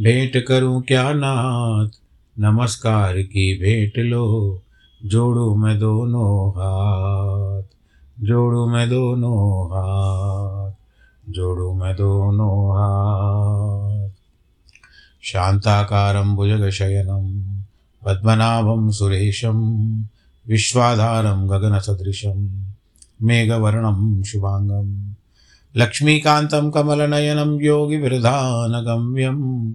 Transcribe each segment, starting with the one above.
भेंट करूँ क्या नाथ? नमस्कार की भेंट लो, जोड़ू मैं दोनों हाथ, जोड़ू मैं दोनों हाथ, जोड़ू मैं दोनों हाथ। शान्ताकारं भुजगशयनं, पद्मनाभं सुरेशं, विश्वाधारं गगनसदृशं, मेघवर्णं शुभाङ्गं, लक्ष्मीकान्तं कमलनयनं योगिविरधानगम्यं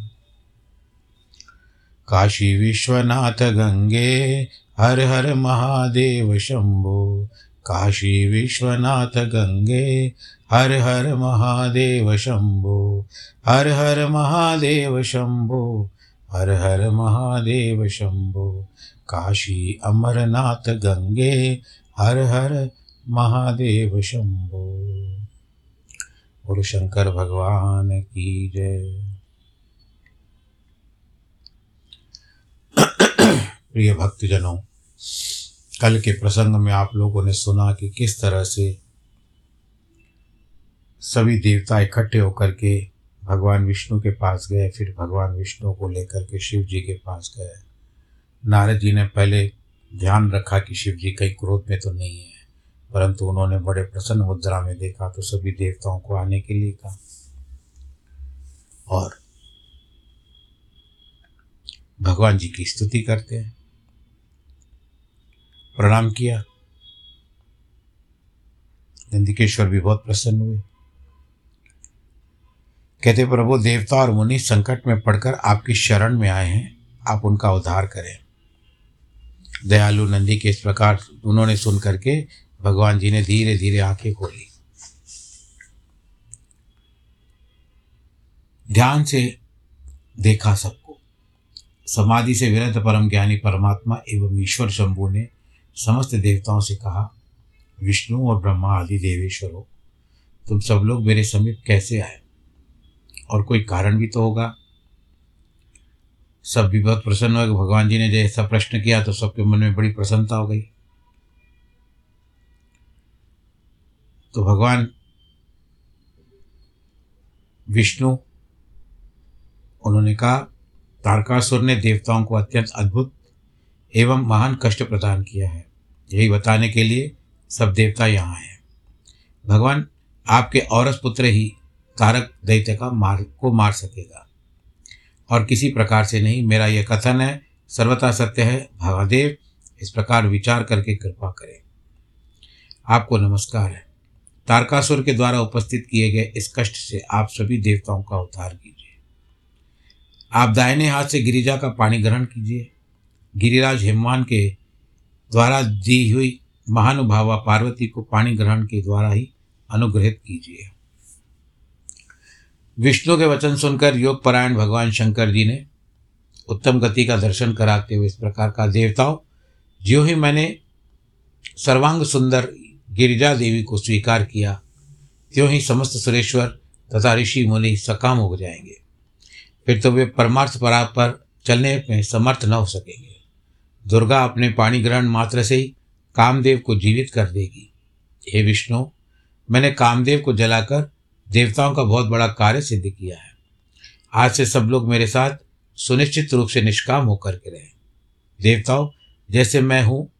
काशी विश्वनाथ गंगे, हर हर महादेव शंभो। काशी विश्वनाथ गंगे, हर हर महादेव शंभो। हर हर महादेव शंभो, हर हर महादेव शंभो। काशी अमरनाथ गंगे, हर हर महादेव शंभो। बोलो शंकर भगवान की जय। प्रिय भक्तजनों, कल के प्रसंग में आप लोगों ने सुना कि किस तरह से सभी देवता इकट्ठे होकर के भगवान विष्णु के पास गए, फिर भगवान विष्णु को लेकर के शिव जी के पास गए। नारद जी ने पहले ध्यान रखा कि शिव जी कहीं क्रोध में तो नहीं है, परंतु उन्होंने बड़े प्रसन्न मुद्रा में देखा तो सभी देवताओं को आने के लिए कहा। और भगवान जी की स्तुति करते हैं। प्रणाम किया। नंदिकेश्वर भी बहुत प्रसन्न हुए। कहते, प्रभु, देवता और मुनि संकट में पड़कर आपकी शरण में आए हैं। आप उनका उद्धार करें। दयालु नंदी के इस प्रकार उन्होंने सुन करके भगवान जी ने धीरे धीरे आँखें खोली। ध्यान से देखा सबको। समाधि से विरत परम ज्ञानी परमात्मा एवं ईश्वर शंभु ने समस्त देवताओं से कहा, विष्णु और ब्रह्मा आदि देवेश्वर तुम सब लोग मेरे समीप कैसे आए? और कोई कारण भी तो होगा? सब भी बहुत प्रसन्न हो भगवान जी ने जैसा प्रश्न किया तो सबके मन में बड़ी प्रसन्नता हो गई। तो भगवान विष्णु, उन्होंने कहा, तारकासुर ने देवताओं को अत्यंत अद्भुत एवं महान कष्ट प्रदान किया है। यही बताने के लिए सब देवता यहाँ हैं। भगवान आपके औरस पुत्र ही तारक दैत्य का मार, को मार सकेगा। और किसी प्रकार से नहीं, मेरा यह कथन है, सर्वथा सत्य है भगवादेव इस प्रकार विचार करके कृपा करें। आपको नमस्कार है। तारकासुर के द्वारा उपस्थित किए गए इस कष्ट से आप सभी देवताओं का उद्धार कीजिए। आप दाहिने हाथ से गिरिजा का पानी ग्रहण कीजिए। गिरिराज हिमवान के द्वारा दी हुई महानुभावा पार्वती को पाणी ग्रहण के द्वारा ही अनुग्रहित कीजिए। विष्णु के वचन सुनकर योग परायण भगवान शंकर जी ने उत्तम गति का दर्शन कराते हुए इस प्रकार का देवताओं, ज्यों ही मैंने सर्वांग सुंदर गिरिजा देवी को स्वीकार किया, त्यों ही समस्त सुरेश्वर तथा ऋषि मुनि सकाम हो जाएँगे। फिर तो वे परमार्थ परा पर चलने में समर्थ न हो सकेंगे। दुर्गा अपने पाणी ग्रहण मात्र से ही कामदेव को जीवित कर देगी। हे विष्णु, मैंने कामदेव को जलाकर देवताओं का बहुत बड़ा कार्य सिद्ध किया है। आज से सब लोग मेरे साथ सुनिश्चित रूप से निष्काम होकर के रहे। देवताओं, जैसे मैं हूँ,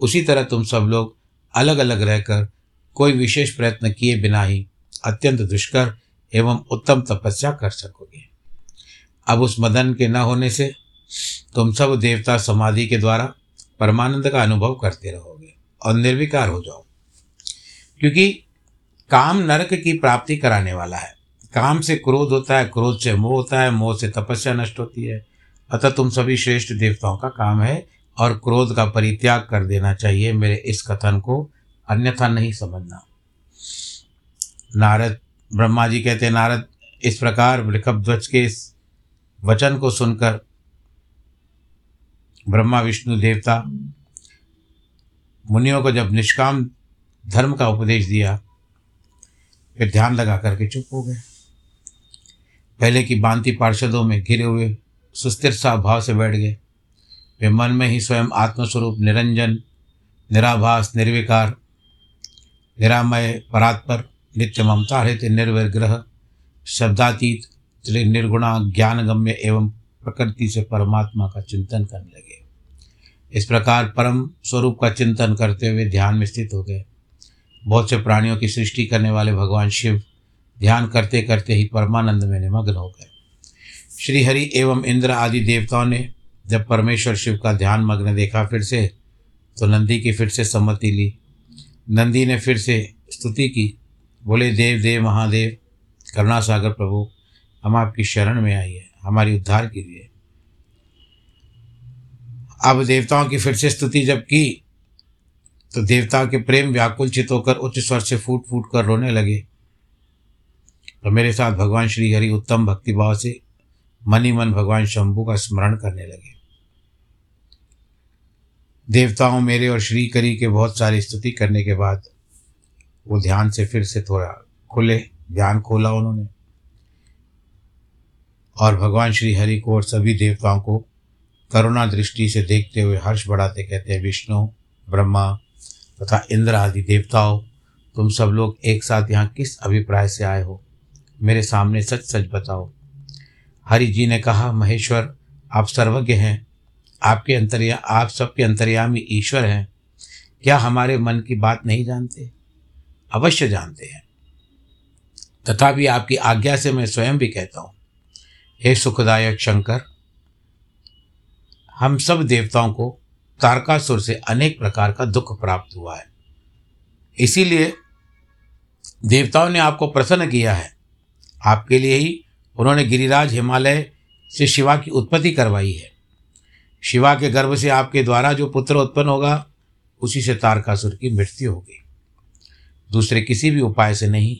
उसी तरह तुम सब लोग अलग अलग रहकर कोई विशेष प्रयत्न किए बिना ही अत्यंत दुष्कर एवं उत्तम तपस्या कर सकोगे। अब उस मदन के न होने से तुम सब देवता समाधि के द्वारा परमानंद का अनुभव करते रहोगे और निर्विकार हो जाओ। क्योंकि काम नरक की प्राप्ति कराने वाला है। काम से क्रोध होता है, क्रोध से मोह होता है, मोह से तपस्या नष्ट होती है। अतः तुम सभी श्रेष्ठ देवताओं का काम है और क्रोध का परित्याग कर देना चाहिए। मेरे इस कथन को अन्यथा नहीं समझना। नारद, ब्रह्मा जी कहते नारद, इस प्रकार वृखभ ध्वज के इस वचन को सुनकर ब्रह्मा, विष्णु, देवता, मुनियों को जब निष्काम धर्म का उपदेश दिया, फिर ध्यान लगा करके चुप हो गए। पहले की बांति पार्षदों में घिरे हुए सुस्थिर सा भाव से बैठ गए, वे मन में ही स्वयं आत्मस्वरूप निरंजन, निराभास, निर्विकार, निरामय, परात्पर नित्य ममता रहते निर्विग्रह शब्दातीत निर्गुणा, ज्ञानगम्य एवं प्रकृति से परमात्मा का चिंतन करने लगे। इस प्रकार परम स्वरूप का चिंतन करते हुए ध्यान में स्थित हो गए। बहुत से प्राणियों की सृष्टि करने वाले भगवान शिव ध्यान करते करते ही परमानंद में निमग्न हो गए। श्री हरि एवं इंद्र आदि देवताओं ने जब परमेश्वर शिव का ध्यान मग्न देखा फिर से तो नंदी की फिर से सम्मति ली। नंदी ने फिर से स्तुति की। बोले, देव देव, महादेव करुणा सागर प्रभु, हम आपकी शरण में आई है हमारी उद्धार कीजिए। अब देवताओं की फिर से स्तुति जब की तो देवता के प्रेम व्याकुलचित होकर उच्च स्वर से फूट फूट कर रोने लगे। तो मेरे साथ भगवान श्री हरि उत्तम भक्तिभाव से मन मन भगवान शंभु का स्मरण करने लगे। देवताओं मेरे और श्री करी के बहुत सारी स्तुति करने के बाद वो ध्यान से फिर से थोड़ा खुले, ध्यान खोला उन्होंने। और भगवान श्री हरि को और सभी देवताओं को करुणा दृष्टि से देखते हुए हर्ष बढ़ाते कहते हैं, विष्णु, ब्रह्मा तथा इंद्र आदि देवताओं, तुम सब लोग एक साथ यहाँ किस अभिप्राय से आए हो? मेरे सामने सच सच बताओ। हरि जी ने कहा, महेश्वर, आप सर्वज्ञ हैं। आपके अंतर्या, आप सबके अंतर्यामी ईश्वर हैं। क्या हमारे मन की बात नहीं जानते? अवश्य जानते हैं। तथापि आपकी आज्ञा से मैं स्वयं भी कहता हूँ। हे सुखदायक शंकर हम सब देवताओं को तारकासुर से अनेक प्रकार का दुख प्राप्त हुआ है। इसीलिए देवताओं ने आपको प्रसन्न किया है। आपके लिए ही उन्होंने गिरिराज हिमालय से शिवा की उत्पत्ति करवाई है। शिवा के गर्भ से आपके द्वारा जो पुत्र उत्पन्न होगा, उसी से तारकासुर की मृत्यु होगी दूसरे किसी भी उपाय से नहीं,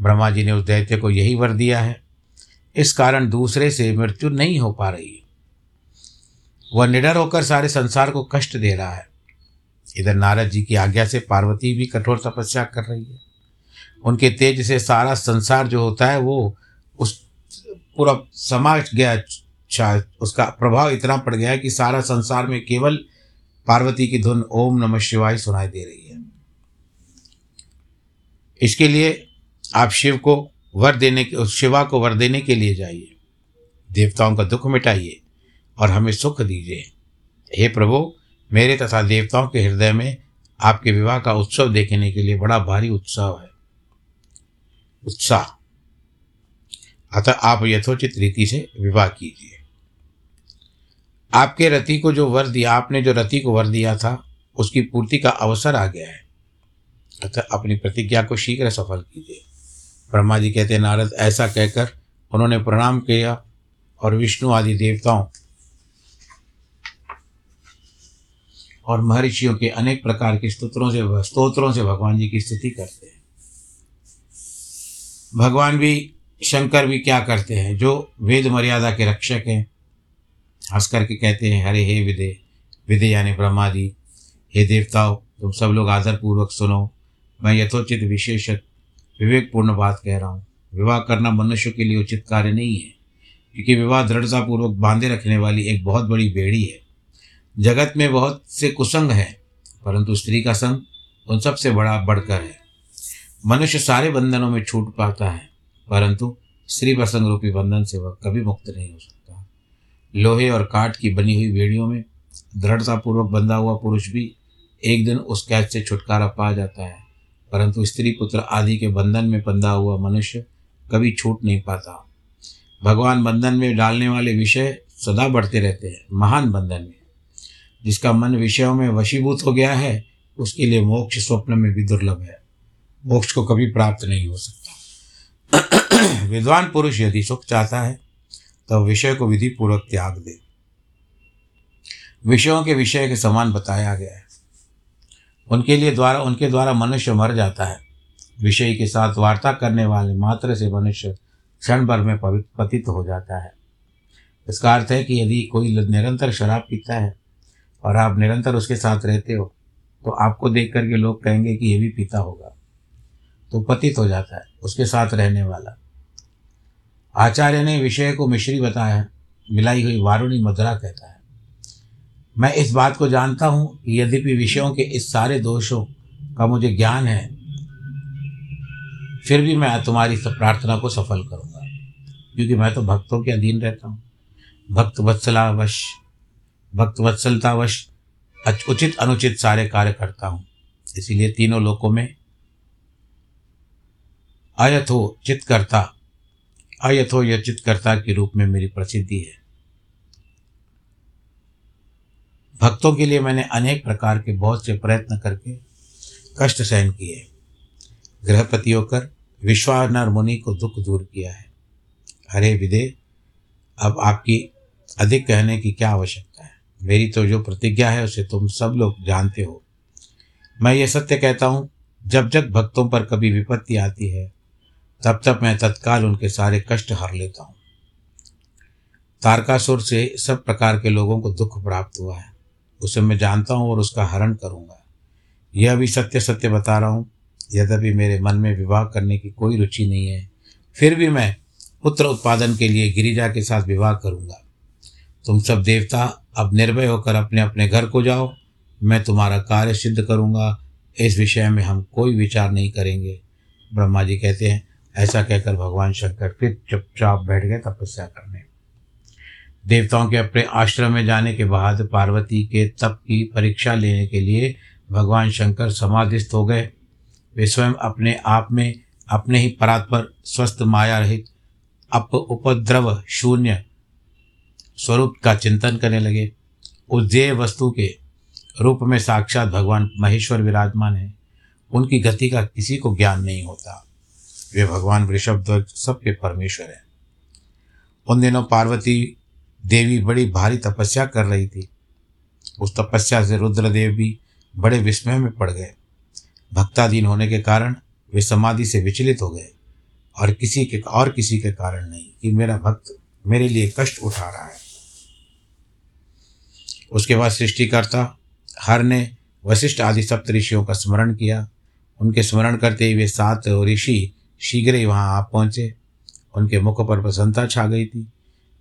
ब्रह्मा जी ने उस दैत्य को यही वर दिया है। इस कारण दूसरे से मृत्यु नहीं हो पा रही है। वह निडर होकर सारे संसार को कष्ट दे रहा है। इधर नारद जी की आज्ञा से पार्वती भी कठोर तपस्या कर रही है। उनके तेज से सारा संसार जो होता है, वो उस पूरा समाज गया उसका प्रभाव इतना पड़ गया कि सारा संसार में केवल पार्वती की धुन ओम नमः शिवाय सुनाई दे रही है। इसके लिए आप शिव को वर देने के, शिवा को वर देने के लिए जाइए। देवताओं का दुख मिटाइए। और हमें सुख दीजिए। हे प्रभु, मेरे तथा देवताओं के हृदय में आपके विवाह का उत्सव देखने के लिए बड़ा भारी उत्साह है। उत्साह। अतः आप यथोचित रीति से विवाह कीजिए। आपके रति को जो वर दिया, आपने जो रति को वर दिया था, उसकी पूर्ति का अवसर आ गया है। अतः अपनी प्रतिज्ञा को शीघ्र सफल कीजिए। ब्रह्मा जी कहते नारद, ऐसा कहकर उन्होंने प्रणाम किया और विष्णु आदि देवताओं और महर्षियों के अनेक प्रकार के स्तोत्रों से स्तोत्रों से भगवान जी की स्तुति करते हैं। भगवान भी, शंकर भी क्या करते हैं? जो वेद मर्यादा के रक्षक हैं हंस करके कहते हैं, हरे हे विदे विदे यानी ब्रह्मादि, हे देवताओं, तुम सब लोग आदरपूर्वक सुनो। मैं यथोचित विशेष विवेकपूर्ण बात कह रहा हूँ। विवाह करना मनुष्य के लिए उचित कार्य नहीं है, क्योंकि विवाह दृढ़तापूर्वक बांधे रखने वाली एक बहुत बड़ी बेड़ी है। जगत में बहुत से कुसंग हैं, परंतु स्त्री का संग उन सबसे बड़ा बढ़कर है। मनुष्य सारे बंधनों में छूट पाता है, परंतु स्त्री प्रसंग रूपी बंधन से वह कभी मुक्त नहीं हो सकता। लोहे और काट की बनी हुई बेड़ियों में दृढ़तापूर्वक बंधा हुआ पुरुष भी एक दिन उस कैद से छुटकारा पा जाता है, परंतु स्त्री पुत्र आदि के बंधन में बंधा हुआ मनुष्य कभी छूट नहीं पाता। भगवान बंधन में डालने वाले विषय सदा बढ़ते रहते हैं, महान बंधन में। जिसका मन विषयों में वशीभूत हो गया है, उसके लिए मोक्ष स्वप्न में भी दुर्लभ है। मोक्ष को कभी प्राप्त नहीं हो सकता। विद्वान पुरुष यदि सुख चाहता है तो विषय को विधि पूर्वक त्याग दे। विषयों के विषय के समान बताया गया है। उनके लिए द्वारा, उनके द्वारा मनुष्य मर जाता है। विषय के साथ वार्ता करने वाले मात्र से मनुष्य क्षण भर में पतित हो जाता है। इसका अर्थ है कि यदि कोई निरंतर शराब पीता है और आप निरंतर उसके साथ रहते हो तो आपको देख करके लोग कहेंगे कि ये भी पिता होगा। तो पतित हो जाता है, उसके साथ रहने वाला। आचार्य ने विषय को मिश्री बताया, मिलाई हुई वारुणी मदरा कहता है, मैं इस बात को जानता हूँ कि यद्यपि विषयों के इस सारे दोषों का मुझे ज्ञान है, फिर भी मैं तुम्हारी प्रार्थना को सफल करूँगा, क्योंकि मैं तो भक्तों के अधीन रहता हूँ। भक्त वत्सलावश भक्त वत्सलतावश उचित अनुचित सारे कार्य करता हूँ। इसीलिए तीनों लोकों में अयथो चित्कर्ता अयथो या चित्कर्ता के रूप में मेरी प्रसिद्धि है। भक्तों के लिए मैंने अनेक प्रकार के बहुत से प्रयत्न करके कष्ट सहन किए। गृहपति होकर विश्वानर मुनि को दुख दूर किया है। हरे विदे, अब आपकी अधिक कहने की क्या आवश्यकता है? मेरी तो जो प्रतिज्ञा है, उसे तुम सब लोग जानते हो। मैं ये सत्य कहता हूँ, जब जब भक्तों पर कभी विपत्ति आती है, तब तब मैं तत्काल उनके सारे कष्ट हर लेता हूँ। तारकासुर से सब प्रकार के लोगों को दुख प्राप्त हुआ है। उसे मैं जानता हूँ और उसका हरण करूँगा। यह भी सत्य सत्य बता रहा हूँ, यद्यपि मेरे मन में विवाह करने की कोई रुचि नहीं है, फिर भी मैं पुत्र उत्पादन के लिए गिरिजा के साथ विवाह करूँगा। तुम सब देवता, अब निर्भय होकर अपने अपने घर को जाओ। मैं तुम्हारा कार्य सिद्ध करूँगा। इस विषय में हम कोई विचार नहीं करेंगे। ब्रह्मा जी कहते हैं, ऐसा कहकर भगवान शंकर फिर चुपचाप बैठ गए तपस्या करने। देवताओं के अपने आश्रम में जाने के बाद पार्वती के तप की परीक्षा लेने के लिए भगवान शंकर समाधिस्थ हो गए। वे स्वयं अपने आप में अपने ही परात्पर स्वस्थ माया रहित, अप उपद्रव शून्य स्वरूप का चिंतन करने लगे। उस देय वस्तु के रूप में साक्षात भगवान महेश्वर विराजमान है। उनकी गति का किसी को ज्ञान नहीं होता। वे भगवान वृषभ ध्वज सबके परमेश्वर हैं। उन दिनों पार्वती देवी बड़ी भारी तपस्या कर रही थी। उस तपस्या से रुद्रदेव भी बड़े विस्मय में पड़ गए। भक्ताधीन होने के कारण वे समाधि से विचलित हो गए। और किसी के, और किसी के कारण नहीं कि मेरा भक्त मेरे लिए कष्ट उठा रहा है। उसके बाद सृष्टिकर्ता हर ने वशिष्ठ आदि सप्त ऋषियों का स्मरण किया। उनके स्मरण करते ही वे सात ऋषि शीघ्र ही वहाँ आ पहुँचे। उनके मुख पर प्रसन्नता छा गई थी।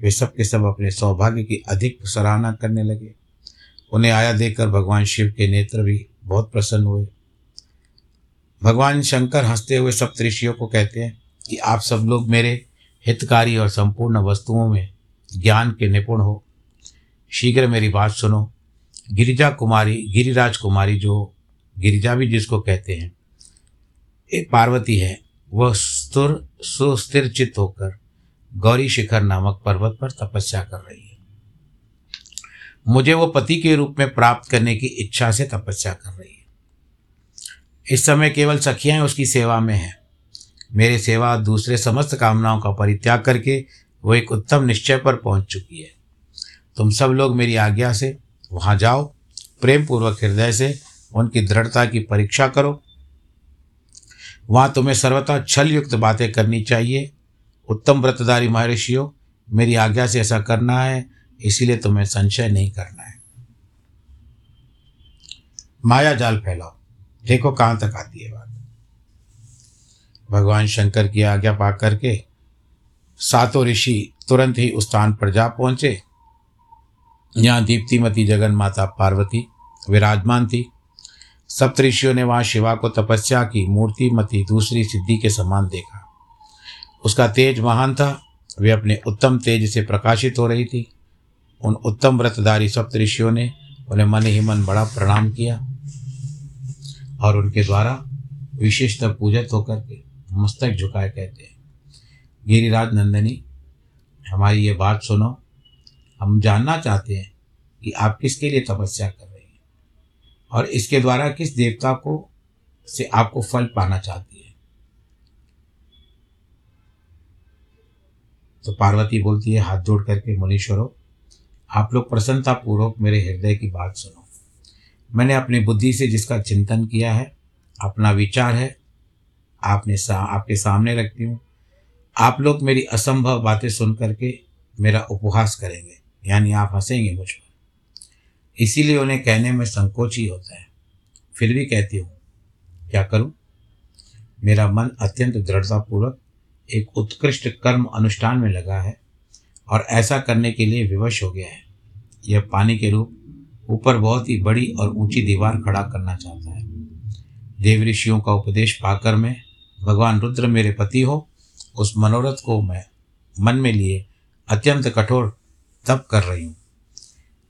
वे सब के सब अपने सौभाग्य की अधिक सराहना करने लगे। उन्हें आया देखकर भगवान शिव के नेत्र भी बहुत प्रसन्न हुए। भगवान शंकर हँसते हुए सप्तऋषियों को कहते हैं कि आप सब लोग मेरे हितकारी और संपूर्ण वस्तुओं में ज्ञान के निपुण हो। शीघ्र मेरी बात सुनो। गिरिजा कुमारी, गिरिराज कुमारी जो गिरिजा भी जिसको कहते हैं, एक पार्वती है, वह स्तुर सुस्थिर चित्त होकर गौरी शिखर नामक पर्वत पर तपस्या कर रही है। मुझे वो पति के रूप में प्राप्त करने की इच्छा से तपस्या कर रही है। इस समय केवल सखियाँ उसकी सेवा में हैं। मेरे सेवा दूसरे समस्त कामनाओं का परित्याग करके वो एक उत्तम निश्चय पर पहुँच चुकी है। तुम सब लोग मेरी आज्ञा से वहाँ जाओ प्रेम पूर्वक हृदय से उनकी दृढ़ता की परीक्षा करो। वहाँ तुम्हें सर्वथा छल युक्त बातें करनी चाहिए। उत्तम व्रतधारी महर्षियों, मेरी आज्ञा से ऐसा करना है, इसीलिए तुम्हें संशय नहीं करना है। माया जाल फैलाओ। देखो कहाँ तक आती है बात। भगवान शंकर की आज्ञा पा करके सातों ऋषि तुरंत ही उस स्थान पर जा पहुँचे। यहाँ दीप्तिमती जगन माता पार्वती, विराजमान थी। सप्तऋषियों ने वहाँ शिवा को तपस्या की मूर्तिमती दूसरी सिद्धि के समान देखा। उसका तेज महान था, वे अपने उत्तम तेज से प्रकाशित हो रही थी। उन उत्तम व्रतधारी सप्तऋषियों ने उन्हें मन ही मन बड़ा प्रणाम किया और उनके द्वारा विशेषतः पूजित होकर के मस्तक झुकाए कहते हैं। गिरिराज नंदनी, हमारी ये बात सुनो। हम जानना चाहते हैं कि आप किसके लिए तपस्या कर रहे हैं और इसके द्वारा किस देवता को से आपको फल पाना चाहती है। तो पार्वती बोलती है, हाथ जोड़ करके, मुनीश्वरों, आप लोग प्रसन्नता पूर्वक मेरे हृदय की बात सुनो। मैंने अपनी बुद्धि से जिसका चिंतन किया है, अपना विचार है, आपने सा, आपके सामने रखती हूँ। आप लोग मेरी असंभव बातें सुन करके मेरा उपहास करेंगे। यानी आप हंसेंगे मुझ पर। इसीलिए उन्हें कहने में संकोच ही होता है। फिर भी कहती हूँ, क्या करूँ? मेरा मन अत्यंत दृढ़तापूर्वक एक उत्कृष्ट कर्म अनुष्ठान में लगा है और ऐसा करने के लिए विवश हो गया है। यह पानी के रूप ऊपर बहुत ही बड़ी और ऊँची दीवार खड़ा करना चाहता है। देव ऋषियों का उपदेश पाकर मैं, भगवान रुद्र मेरे पति हो, उस मनोरथ को मैं, मन में लिए अत्यंत कठोर तप कर रही हूँ।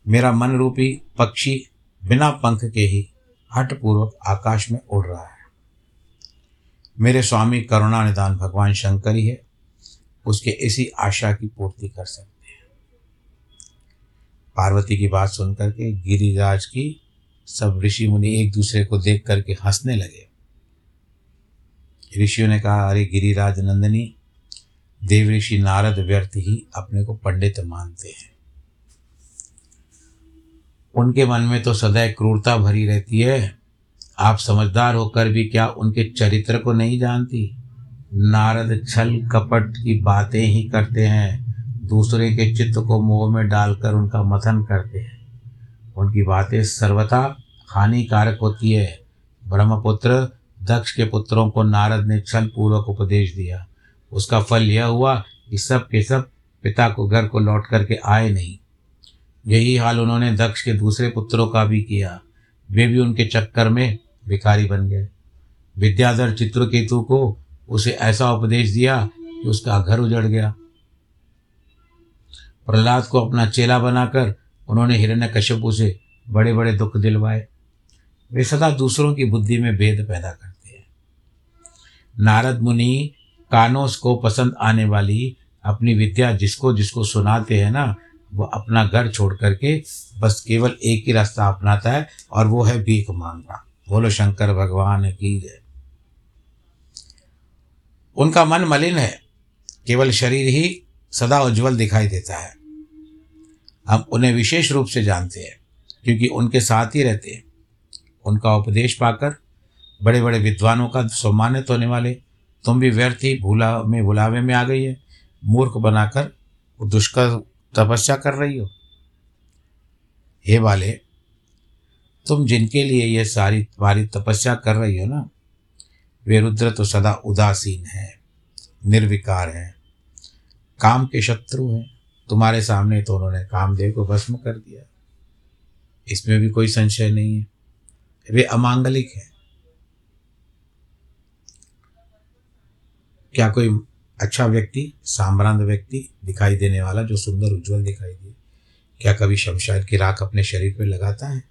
मेरा मन रूपी पक्षी बिना पंख के ही हठपूर्वक आकाश में उड़ रहा है। मेरे स्वामी करुणा निदान भगवान शंकर ही है उसके इसी आशा की पूर्ति कर सकते हैं। पार्वती की बात सुनकर के गिरिराज की सब ऋषि मुनि एक दूसरे को देख करके हंसने लगे। ऋषियों ने कहा, अरे गिरिराज नंदनी देव ऋषि नारद व्यर्थ ही अपने को पंडित मानते हैं। उनके मन में तो सदैव क्रूरता भरी रहती है। आप समझदार होकर भी क्या उनके चरित्र को नहीं जानती? नारद छल कपट की बातें ही करते हैं, दूसरे के चित्त को मोह में डालकर उनका मथन करते हैं। उनकी बातें सर्वथा हानिकारक होती है। ब्रह्मपुत्र दक्ष के पुत्रों को नारद ने छल पूर्वक उपदेश दिया। उसका फल यह हुआ कि सब के सब पिता को घर को लौट करके आए नहीं। यही हाल उन्होंने दक्ष के दूसरे पुत्रों का भी किया। वे भी उनके चक्कर में भिखारी बन गए। विद्याधर चित्रकेतु को उसे ऐसा उपदेश दिया कि उसका घर उजड़ गया। प्रहलाद को अपना चेला बनाकर उन्होंने हिरण्य कश्यपु से बड़े बड़े दुख दिलवाए। वे सदा दूसरों की बुद्धि में भेद पैदा करते हैं। नारद मुनि कानोस को पसंद आने वाली अपनी विद्या जिसको जिसको सुनाते हैं ना, वो अपना घर छोड़ करके बस केवल एक ही रास्ता अपनाता है और वो है भीख मांगना। बोलो, शंकर भगवान की जय। उनका मन मलिन है। केवल शरीर ही सदा उज्जवल दिखाई देता है। हम उन्हें विशेष रूप से जानते हैं, क्योंकि उनके साथ ही रहते हैं। उनका उपदेश पाकर बड़े बड़े विद्वानों का सम्मानित होने वाले तुम भी व्यर्थ ही भूला में भुलावे में आ गई है। मूर्ख बनाकर दुष्कर तपस्या कर रही हो। हे वाले तुम जिनके लिए ये सारी तुम्हारी तपस्या कर रही हो ना, वे रुद्र तो सदा उदासीन है, निर्विकार है, काम के शत्रु हैं। तुम्हारे सामने तो उन्होंने कामदेव को भस्म कर दिया। इसमें भी कोई संशय नहीं है। वे अमांगलिक है। क्या कोई अच्छा व्यक्ति साम्रांत व्यक्ति दिखाई देने वाला, जो सुंदर उज्जवल दिखाई दे? क्या कभी शमशाद की राख अपने शरीर पर लगाता है?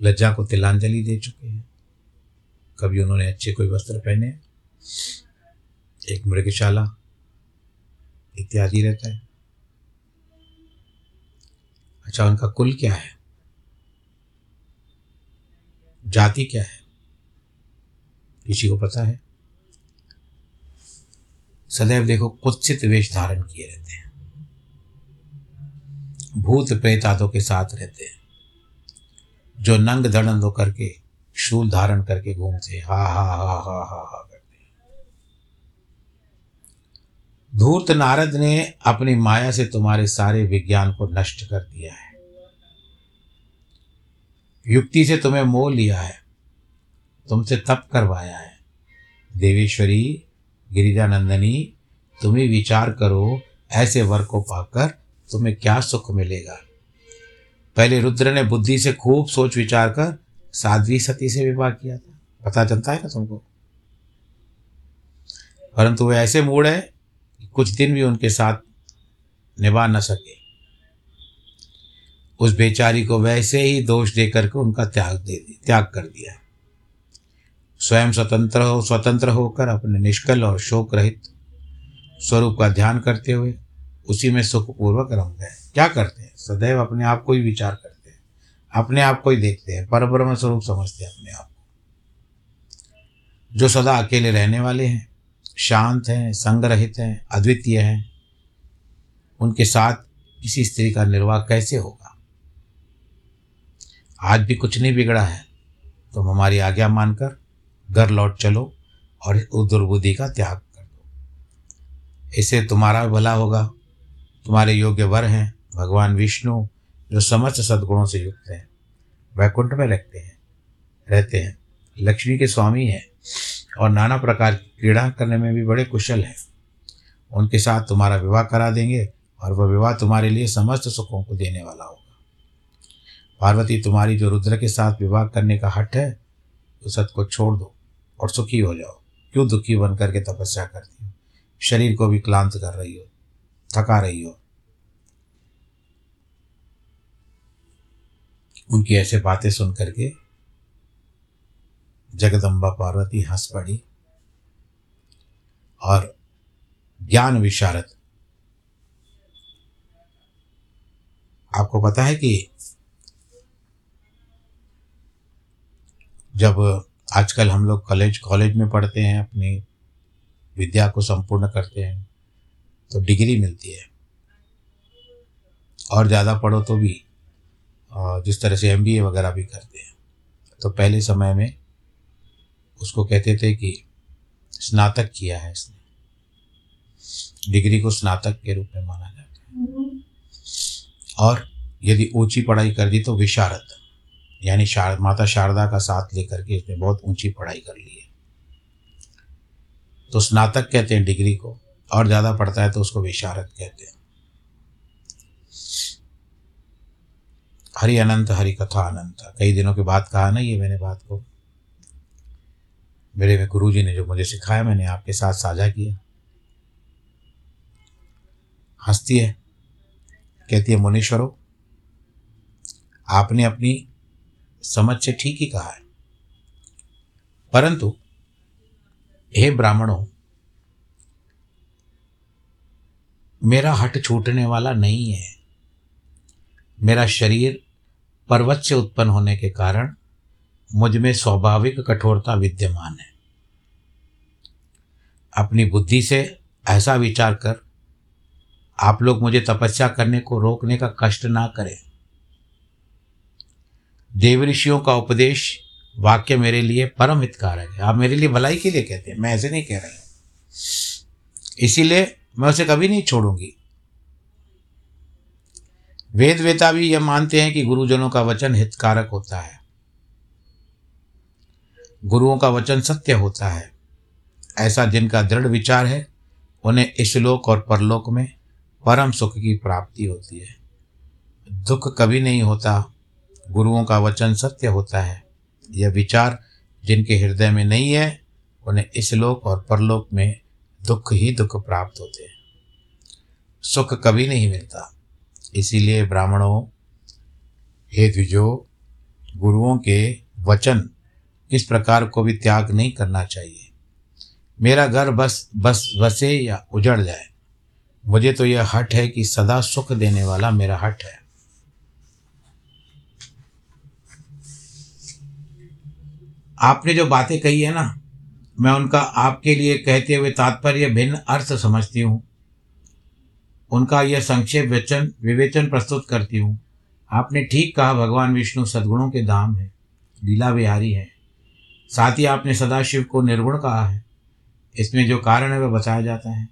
लज्जा को तिलांजलि दे चुके हैं। कभी उन्होंने अच्छे कोई वस्त्र पहने एक मृगशाला इत्यादि रहता है। अच्छा उनका कुल क्या है? जाति क्या है? किसी को पता है। सदैव देखो कुत्सित वेश धारण किए रहते हैं। भूत प्रेत आदों के साथ रहते हैं। जो नंग धड़न दो करके, शूल धारण करके घूमते हा। हा हा हा हा हा करते धूर्त नारद ने अपनी माया से तुम्हारे सारे विज्ञान को नष्ट कर दिया है। युक्ति से तुम्हें मोह लिया है। तुमसे तप करवाया है। देवेश्वरी, गिरिजानंदनी तुम्हें विचार करो, ऐसे वर को पाकर तुम्हें क्या सुख मिलेगा। पहले रुद्र ने बुद्धि से खूब सोच विचार कर साध्वी सती से विवाह किया था। पता चलता है ना तुमको? परंतु वे ऐसे मूड है कि कुछ दिन भी उनके साथ निभा न सके। उस बेचारी को वैसे ही दोष देकर के उनका त्याग दे, त्याग कर दिया। स्वयं स्वतंत्र हो, स्वतंत्र होकर अपने निष्कल और शोक रहित स्वरूप का ध्यान करते हुए उसी में सुखपूर्वक रम गए क्या करते हैं? सदैव अपने आप को ही विचार करते हैं। अपने आप को ही देखते हैं। पर ब्रह्म स्वरूप समझते हैं अपने आप को। जो सदा अकेले रहने वाले हैं, शांत हैं संग रहित हैं, अद्वितीय हैं, उनके साथ किसी स्त्री का निर्वाह कैसे होगा? आज भी कुछ नहीं बिगड़ा है, तुम तो हमारी आज्ञा मानकर घर लौट चलो और उस दुर्बुद्धि का त्याग कर दो। इससे तुम्हारा भला होगा। तुम्हारे योग्य वर हैं। भगवान विष्णु, जो समस्त सद्गुणों से युक्त हैं, वैकुंठ में रहते हैं रहते हैं। लक्ष्मी के स्वामी हैं और नाना प्रकार की क्रीड़ा करने में भी बड़े कुशल हैं। उनके साथ तुम्हारा विवाह करा देंगे और वह विवाह तुम्हारे लिए समस्त सुखों को देने वाला होगा। पार्वती, तुम्हारी जो रुद्र के साथ विवाह करने का हट है, उस हट को छोड़ दो। और सुखी हो जाओ। क्यों दुखी बन करके तपस्या करती हो? शरीर को भी क्लांत कर रही हो, थका रही हो। उनकी ऐसे बातें सुन करके जगदम्बा पार्वती हंस पड़ी और ज्ञान विशारद। आपको पता है कि जब आजकल हम लोग कॉलेज कॉलेज में पढ़ते हैं अपनी विद्या को संपूर्ण करते हैं तो डिग्री मिलती है। और ज़्यादा पढ़ो तो भी जिस तरह से एमबीए वगैरह भी करते हैं। तो पहले समय में उसको कहते थे कि स्नातक किया है इसने। डिग्री को स्नातक के रूप में माना जाता है। और यदि ऊँची पढ़ाई कर दी तो विशारद। यानी शार, माता शारदा का साथ लेकर के इसने बहुत ऊँची पढ़ाई कर ली है। तो स्नातक कहते हैं डिग्री को, और ज़्यादा पढ़ता है तो उसको विशारद कहते हैं। हरि अनंत, हरि कथा अनंत। कई दिनों के बाद कहा ना ये मैंने बात को। मेरे में गुरु जी ने जो मुझे सिखाया, मैंने आपके साथ साझा किया। हंसती है, कहती है, मुनीश्वरों, आपने अपनी समझ से ठीक ही कहा है। परंतु, हे ब्राह्मणों, मेरा हट छूटने वाला नहीं है। मेरा शरीर पर्वत से उत्पन्न होने के कारण मुझमें स्वाभाविक कठोरता विद्यमान है। अपनी बुद्धि से ऐसा विचार कर, आप लोग मुझे तपस्या करने को रोकने का कष्ट ना करें। देव ऋषियों का उपदेश वाक्य मेरे लिए परम हितकारक है। आप मेरे लिए भलाई के लिए कहते हैं। मैं ऐसे नहीं कह रहा इसीलिए मैं उसे कभी नहीं छोड़ूँगी। वेद वेता भी यह मानते हैं कि गुरुजनों का वचन हितकारक होता है। गुरुओं का वचन सत्य होता है। ऐसा जिनका दृढ़ विचार है, उन्हें इस लोक और परलोक में परम सुख की प्राप्ति होती है। दुख कभी नहीं होता गुरुओं का वचन सत्य होता है। यह विचार जिनके हृदय में नहीं है, उन्हें इस लोक और परलोक में दुख ही दुख प्राप्त होते हैं। सुख कभी नहीं मिलता। इसीलिए ब्राह्मणों, हे द्विजो, गुरुओं के वचन किस प्रकार को भी त्याग नहीं करना चाहिए। मेरा घर बस बस, बसे या उजड़ जाए। मुझे तो यह हट है कि सदा सुख देने वाला मेरा हट है। आपने जो बातें कही है ना, मैं उनका आपके लिए कहते हुए तात्पर्य भिन्न अर्थ समझती हूँ। उनका यह संक्षेप वचन, विवेचन प्रस्तुत करती हूँ। आपने ठीक कहा, भगवान विष्णु सद्गुणों के धाम है, लीला विहारी है। साथ ही आपने सदाशिव को निर्गुण कहा है। इसमें जो कारण है, वह बताया जाता है।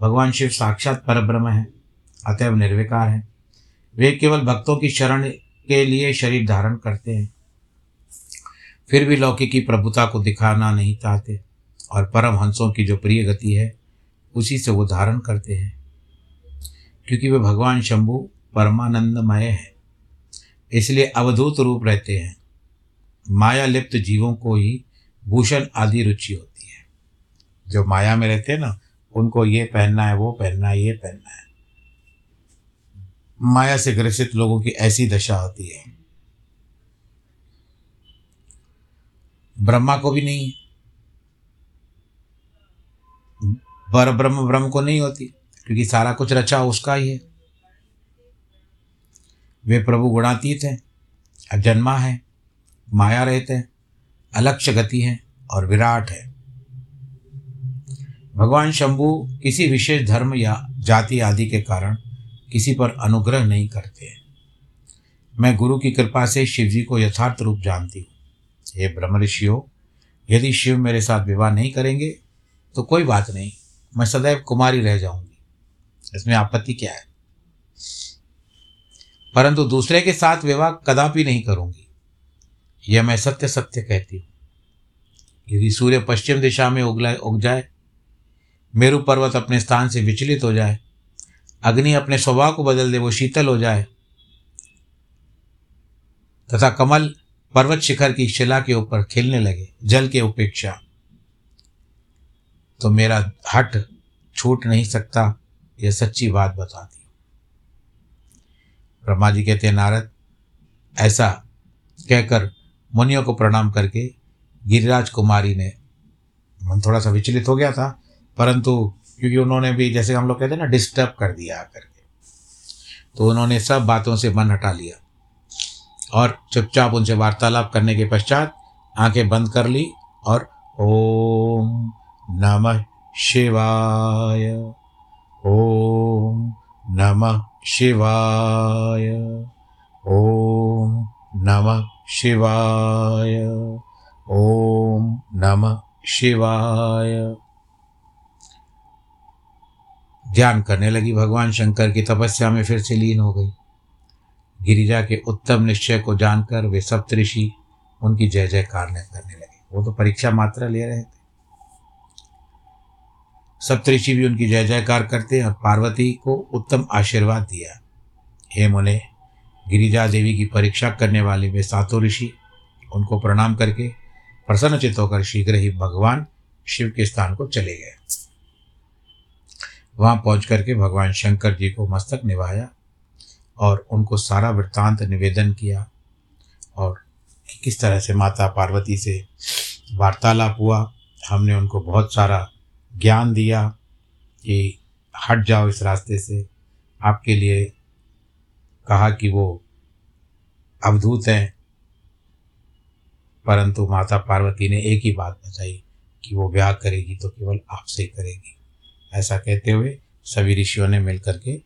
भगवान शिव साक्षात परब्रह्म है, अतएव निर्विकार है। वे केवल भक्तों की शरण के लिए शरीर धारण करते हैं। फिर भी लौकिक की प्रभुता को दिखाना नहीं चाहते और परम हंसों की जो प्रिय गति है, उसी से वो धारण करते हैं। क्योंकि वे भगवान शंभु परमानंदमय है, इसलिए अवधूत रूप रहते हैं। माया लिप्त जीवों को ही भूषण आदि रुचि होती है। जो माया में रहते हैं ना, उनको ये पहनना है, वो पहनना है, ये पहनना है। माया से ग्रसित लोगों की ऐसी दशा होती है। ब्रह्मा को भी नहीं है। पर ब्रह्म ब्रह्म को नहीं होती, क्योंकि सारा कुछ रचा उसका ही है। वे प्रभु गुणातीत हैं, अजन्मा है, माया रहते हैं, अलक्ष्य गति है और विराट है। भगवान शंभु किसी विशेष धर्म या जाति आदि के कारण किसी पर अनुग्रह नहीं करते हैं। मैं गुरु की कृपा से शिव जी को यथार्थ रूप जानती हूँ। हे ब्रह्म ऋषियों यदि शिव मेरे साथ विवाह नहीं करेंगे तो कोई बात नहीं, मैं सदैव कुमारी रह जाऊँगी। इसमें आपत्ति क्या है? परंतु दूसरे के साथ विवाह कदापि नहीं करूँगी। यह मैं सत्य सत्य कहती हूँ। यदि सूर्य पश्चिम दिशा में उगला, उग जाए, मेरु पर्वत अपने स्थान से विचलित हो जाए, अग्नि अपने स्वभाव को बदल दे, वो शीतल हो जाए, तथा कमल पर्वत शिखर की शिला के ऊपर खिलने लगे, जल के उपेक्षा। तो मेरा हट छूट नहीं सकता, यह सच्ची बात बताती ब्रह्मा जी कहते नारद, ऐसा कहकर मुनियों को प्रणाम करके गिरिराज कुमारी ने, मन थोड़ा सा विचलित हो गया था, परंतु क्योंकि उन्होंने भी, जैसे हम लोग कहते हैं ना डिस्टर्ब कर दिया आकर के तो उन्होंने सब बातों से मन हटा लिया। और चुपचाप उनसे वार्तालाप करने के पश्चात आँखें बंद कर ली और ओम नमः शिवाय। ओम नमः शिवाय। ओम नमः शिवाय। ओम नमः शिवाय। ध्यान करने लगी भगवान शंकर की तपस्या में फिर से लीन हो गई। गिरिजा के उत्तम निश्चय को जानकर वे सप्तऋषि उनकी जय जयकार करने लगे। वो तो परीक्षा मात्रा ले रहे थे। सप्तऋषि भी उनकी जय जयकार करते और पार्वती को उत्तम आशीर्वाद दिया। हे मुने, गिरिजा देवी की परीक्षा करने वाले वे सातों ऋषि, उनको प्रणाम करके प्रसन्नचित होकर शीघ्र ही भगवान शिव के स्थान को चले गए। वहाँ पहुँच करके भगवान शंकर जी को मस्तक निभाया। और उनको सारा वृत्तांत निवेदन किया और कि किस तरह से माता पार्वती से वार्तालाप हुआ। हमने उनको बहुत सारा ज्ञान दिया कि हट जाओ इस रास्ते से। आपके लिए कहा कि वो अवधूत हैं, परंतु माता पार्वती ने एक ही बात बताई कि वो ब्याह करेगी तो केवल आपसे करेगी। ऐसा कहते हुए सभी ऋषियों ने मिलकर के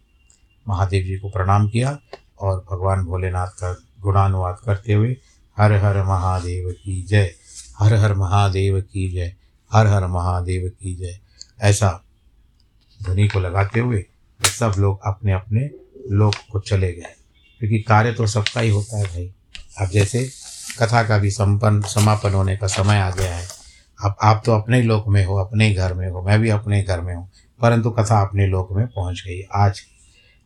महादेव जी को प्रणाम किया और भगवान भोलेनाथ का गुणानुवाद करते हुए हर हर महादेव की जय, हर हर महादेव की जय, हर हर महादेव की जय। ऐसा ध्वनि को लगाते हुए सब लोग अपने अपने लोक को चले गए। क्योंकि कार्य तो सबका ही होता है भाई। अब जैसे कथा का भी संपन्न, समापन होने का समय आ गया है। अब आप तो अपने लोक में हो, अपने ही घर में हो, मैं भी अपने घर में हूँ, परंतु कथा अपने लोक में पहुँच गई, आज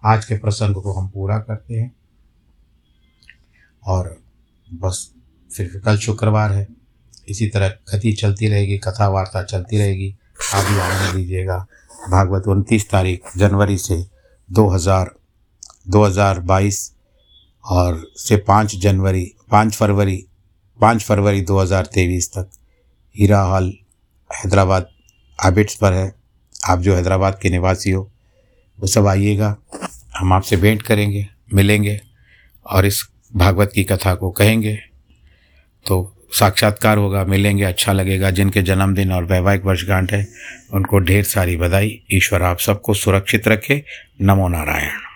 आज के प्रसंग को हम पूरा करते हैं। और बस, फिर कल शुक्रवार है। इसी तरह कथी चलती रहेगी कथा वार्ता चलती रहेगी, आप भी आनंद दीजिएगा भागवत उनतीस तारीख, जनवरी से दो हज़ार दो हज़ार बाईस और से पाँच जनवरी, पाँच फरवरी पाँच फरवरी दो हज़ार तेईस तक। हीरा हॉल हैदराबाद, आबिट्स पर है। आप जो हैदराबाद के निवासी हो, वो सब आइएगा। हम आपसे भेंट करेंगे, मिलेंगे और इस भागवत की कथा को कहेंगे। तो साक्षात्कार होगा, मिलेंगे अच्छा लगेगा। जिनके जन्मदिन और वैवाहिक वर्षगांठ है, उनको ढेर सारी बधाई। ईश्वर आप सबको सुरक्षित रखे। नमो नारायण।